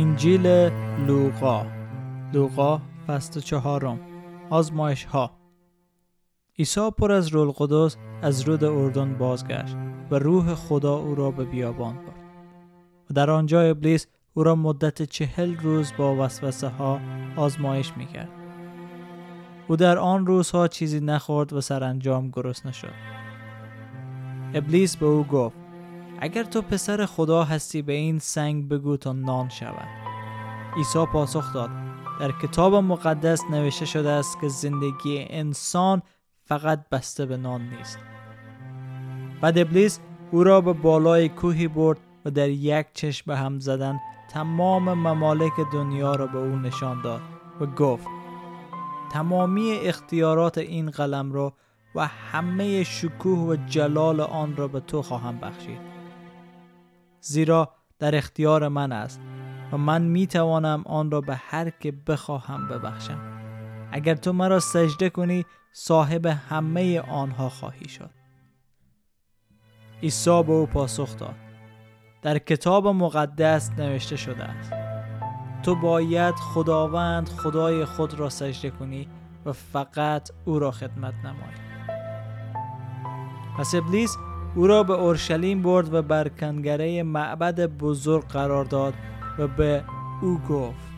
انجیل لوقا لوقا فصل چهارم آزمایش ها عیسی پر از رول قدس از رود اردن بازگشت و روح خدا او را به بیابان برد و در آنجا ابلیس او را مدت چهل روز با وسوسه ها آزمایش می کرد. او در آن روزها چیزی نخورد و سرانجام گرسنه شد. ابلیس به او گفت اگر تو پسر خدا هستی به این سنگ بگو تا نان شود. عیسی پاسخ داد در کتاب مقدس نوشته شده است که زندگی انسان فقط بسته به نان نیست. بعد ابلیس او را به بالای کوهی برد و در یک چشم به هم زدن تمام ممالک دنیا را به او نشان داد و گفت تمامی اختیارات این قلم را و همه شکوه و جلال آن را به تو خواهم بخشید. زیرا در اختیار من است و من می توانم آن را به هر که بخواهم ببخشم. اگر تو مرا سجده کنی صاحب همه آنها خواهی شد. عیسی به او پاسخ داد. در کتاب مقدس نوشته شده است تو باید خداوند خدای خود را سجده کنی و فقط او را خدمت نمایی. پس ابلیس او را به اورشلیم برد و بر کنگره معبد بزرگ قرار داد و به او گفت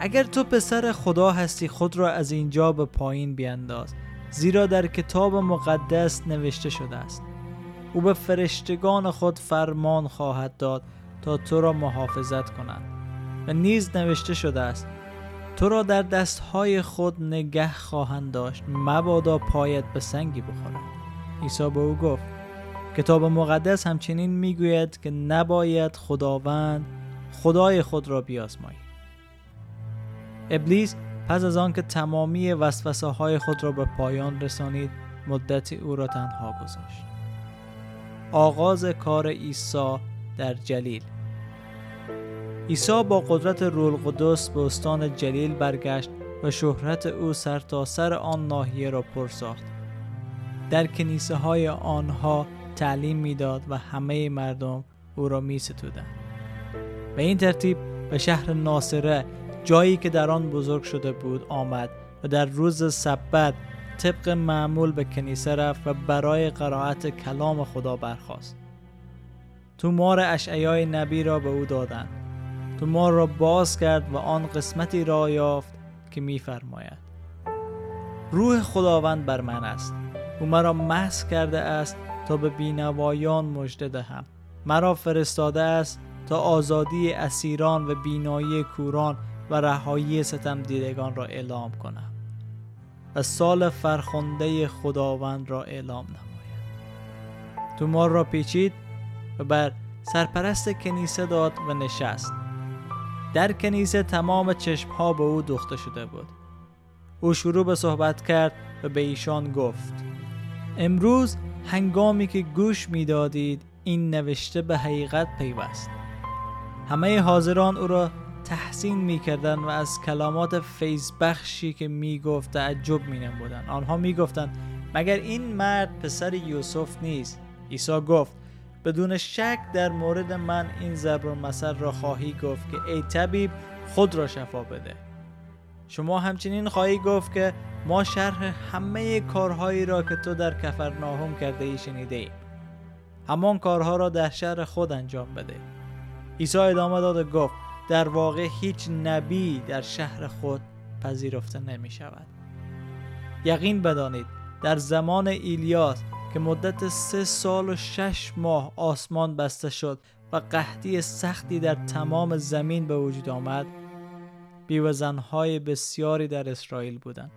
اگر تو پسر خدا هستی خود را از اینجا به پایین بینداز زیرا در کتاب مقدس نوشته شده است. او به فرشتگان خود فرمان خواهد داد تا تو را محافظت کنند و نیز نوشته شده است تو را در دستهای خود نگه خواهند داشت مبادا پایت به سنگی بخورد. عیسی به او گفت کتاب مقدس همچنین می‌گوید که نباید خداوند خدای خود را بیازمایید ابلیس پس از آنکه تمامی وسوسه های خود را به پایان رسانید مدت او را تنها گذاشت. آغاز کار عیسی در جلیل. عیسی با قدرت رول قدس به استان جلیل برگشت و شهرت او سر تا سر آن ناحیه را پر ساخت در کنیسه های آنها تعلیم می‌داد و همه مردم او را می ستودن. به این ترتیب به شهر ناصره جایی که در آن بزرگ شده بود آمد و در روز سبت طبق معمول به کنیسه رفت و برای قرائت کلام خدا برخواست تومار اشعیای نبی را به او دادند. تومار را باز کرد و آن قسمتی را یافت که میفرماید. روح خداوند بر من است. او مرا محض کرده است تا به بینوایان مژده دهم. مرا فرستاده است تا آزادی اسیران و بینایی کوران و رهایی ستم دیدگان را اعلام کنم و سال فرخنده خداوند را اعلام نمایم. تومار را پیچید و بر سرپرست کنیسه داد و نشست. در کنیسه تمام چشم ها به او دوخته شده بود. او شروع به صحبت کرد و به ایشان گفت امروز هنگامی که گوش می‌دادید این نوشته به حقیقت پیوست. همه حاضران او را تحسین می‌کردند و از کلامات فیض بخشی که می‌گفت تعجب می نمودن. آنها می‌گفتند مگر این مرد پسر یوسف نیست؟ عیسی گفت بدون شک در مورد من این ضرب المثل را خواهی گفت که ای طبیب خود را شفا بده. شما همچنین خواهی گفت که ما شرح همه کارهایی را که تو در کفرناهم کرده ای شنیده ایم. همان کارها را در شهر خود انجام بده. عیسی ادامه داد و گفت در واقع هیچ نبی در شهر خود پذیرفته نمی شود. یقین بدانید در زمان ایلیاس که مدت سه سال و شش ماه آسمان بسته شد و قحطی سختی در تمام زمین به وجود آمد بیوزنهای بسیاری در اسرائیل بودند.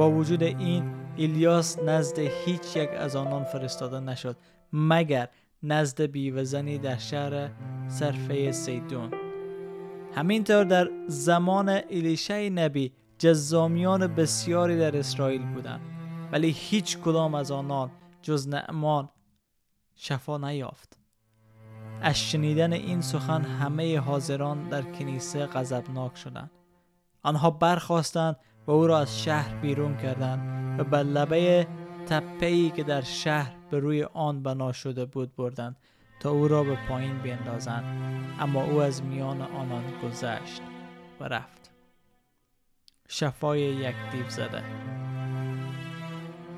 با وجود این ایلیاس نزد هیچ یک از آنان فرستاده نشد مگر نزد بیوزنی در شهر صرفه سیدون. همینطور در زمان الیشه نبی جزامیان بسیاری در اسرائیل بودند ولی هیچ کدام از آنان جز نعمان شفا نیافت. از شنیدن این سخن همه حاضران در کنیسه غضبناک شدند. آنها برخواستند و او را از شهر بیرون کردند و به لبه تپه‌ای که در شهر به روی آن بنا شده بود بردند تا او را به پایین بیندازند. اما او از میان آنان گذشت و رفت. شفای یک دیو زده.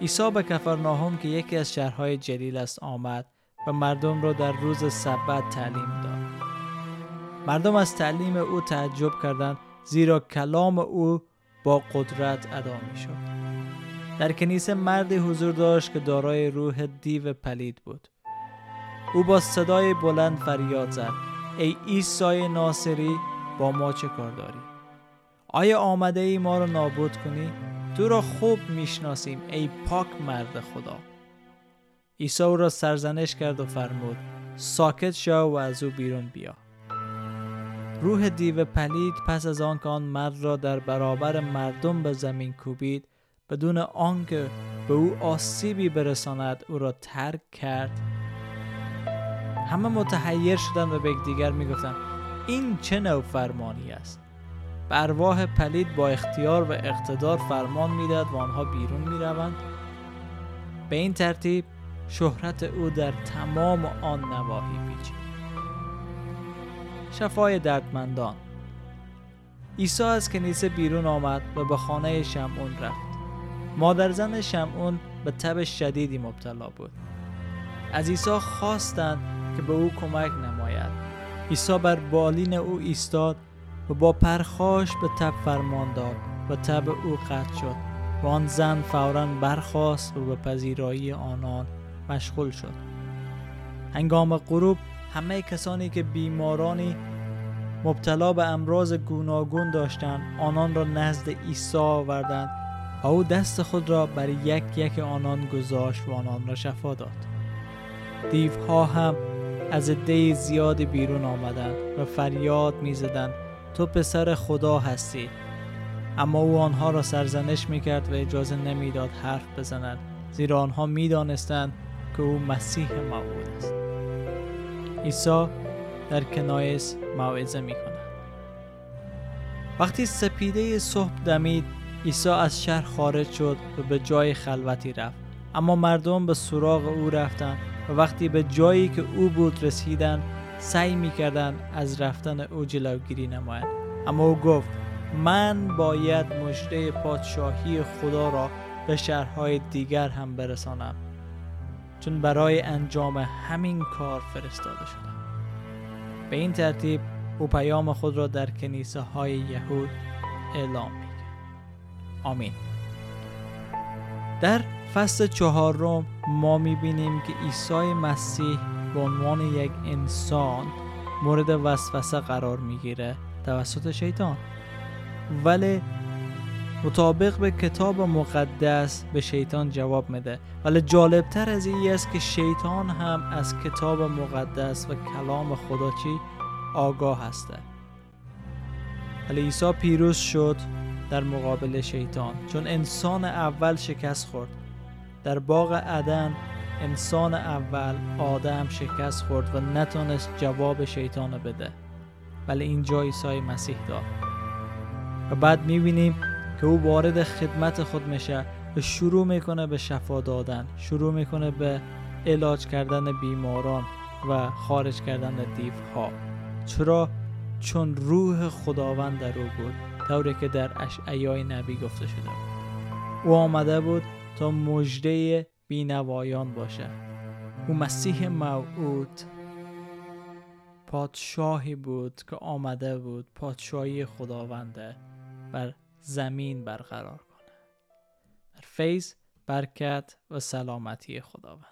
عیسی به کفرناهم که یکی از شهرهای جلیل است آمد و مردم را در روز سبت تعلیم داد. مردم از تعلیم او تعجب کردند زیرا کلام او با قدرت ادا می شد در کنیسه مردی حضور داشت که دارای روح دیو پلید بود. او با صدای بلند فریاد زد. ای عیسی ناصری با ما چه کار داری؟ آیا آمده ای ما را نابود کنی؟ تو را خوب می‌شناسیم ای پاک مرد خدا. عیسی او را سرزنش کرد و فرمود ساکت شو و از او بیرون بیا. روح دیو پلید پس از آن که آن مرد را در برابر مردم به زمین کوبید بدون آنکه به او آسیبی برساند او را ترک کرد. همه متحیر شدن و به یکدیگر می‌گفتند این چه نوع فرمانی است؟ به ارواح پلید با اختیار و اقتدار فرمان می‌داد و آنها بیرون می‌روند. به این ترتیب شهرت او در تمام آن نواحی پیچید شفای دردمندان. عیسی از کنیسه بیرون آمد و به خانه شمعون رفت. مادر زن شمعون به تب شدیدی مبتلا بود. از عیسی خواستند که به او کمک نماید. عیسی بر بالین او ایستاد و با پرخاش به تب فرمان داد و تب او قطع شد و آن زن فورا برخاست و به پذیرایی آنان مشغول شد. هنگام غروب همه کسانی که بیمارانی مبتلا به امراض گوناگون داشتند آنان را نزد عیسی آوردند و او دست خود را بر یک یک آنان گذاشت و آنان را شفا داد. دیوها هم از عده زیادی بیرون آمدند و فریاد می‌زدند تو پسر خدا هستی. اما او آنها را سرزنش می‌کرد و اجازه نمی‌داد حرف بزنند زیرا آنها می‌دانستند که او مسیح موعود است عیسی در کنایس موعظه می کند. وقتی سپیده صبح دمید عیسی از شهر خارج شد و به جای خلوتی رفت. اما مردم به سراغ او رفتند و وقتی به جایی که او بود رسیدند سعی می‌کردند از رفتن او جلوگیری نمایند. اما او گفت من باید مژده پادشاهی خدا را به شهرهای دیگر هم برسانم. چون برای انجام همین کار فرستاده شدم. به این ترتیب او پیام خود را در کنیسه های یهود اعلام می‌کرد. آمین. در فصل چهارم ما می‌بینیم که عیسی مسیح به عنوان یک انسان مورد وسوسه قرار می‌گیره توسط شیطان. ولی مطابق به کتاب مقدس به شیطان جواب میده. ولی جالبتر از این است که شیطان هم از کتاب مقدس و کلام خدا چی؟ آگاه هسته. ولی عیسی پیروز شد در مقابل شیطان. چون انسان اول شکست خورد. در باغ عدن انسان اول آدم شکست خورد و نتونست جواب شیطان بده. ولی اینجا عیسی مسیح داد. و بعد می‌بینیم که او وارد خدمت خود میشه و شروع می‌کنه به شفا دادن شروع می‌کنه به علاج کردن بیماران و خارج کردن دیوها. چرا؟ چون روح خداوند در او بود طوری که در اشعیای نبی گفته شده بود. او آمده بود تا مجده بینوایان باشه. او مسیح موعود پادشاهی بود که آمده بود پادشاهی خداونده. بر زمین برقرار کنه. در فیض برکت و سلامتی خداوند.